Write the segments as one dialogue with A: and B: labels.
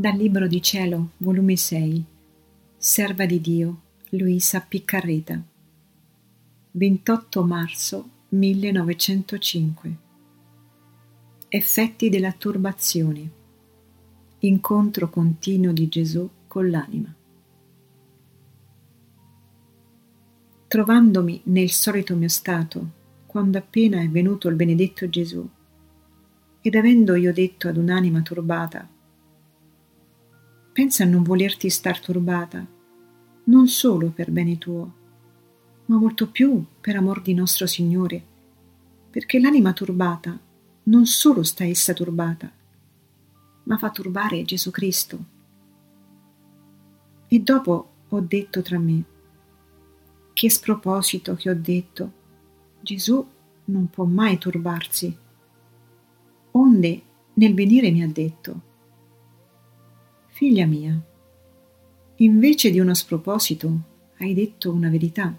A: Dal Libro di Cielo, volume 6, Serva di Dio, Luisa Piccarreta, 28 marzo 1905. Effetti della turbazione. Incontro continuo di Gesù con l'anima. Trovandomi nel solito mio stato, quando appena è venuto il benedetto Gesù, ed avendo io detto ad un'anima turbata, pensa a non volerti star turbata, non solo per bene tuo, ma molto più per amor di nostro Signore, perché l'anima turbata non solo sta essa turbata, ma fa turbare Gesù Cristo. E dopo ho detto tra me, che sproposito che ho detto, Gesù non può mai turbarsi. Onde nel venire mi ha detto, Figlia mia, invece di uno sproposito hai detto una verità,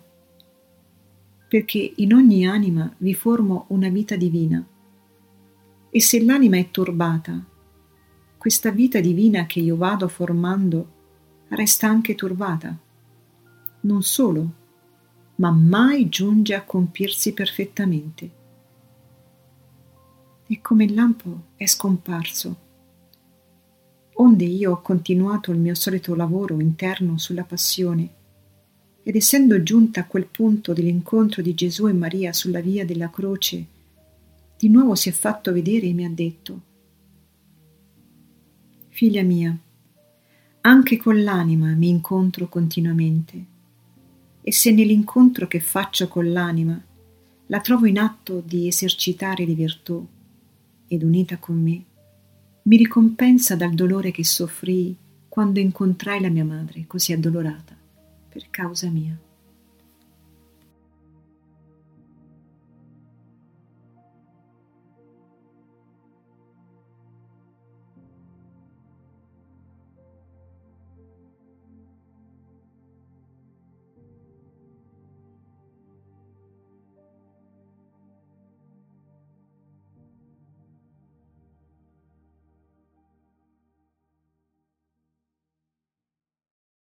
A: perché in ogni anima vi formo una vita divina, e se l'anima è turbata, questa vita divina che io vado formando resta anche turbata. Non solo, ma mai giunge a compirsi perfettamente. E come il lampo è scomparso onde io ho continuato il mio solito lavoro interno sulla passione, ed essendo giunta a quel punto dell'incontro di Gesù e Maria sulla via della croce, di nuovo si è fatto vedere e mi ha detto, Figlia mia, anche con l'anima mi incontro continuamente, e se nell'incontro che faccio con l'anima la trovo in atto di esercitare le virtù ed unita con me, mi ricompensa dal dolore che soffrii quando incontrai la mia madre così addolorata per causa mia.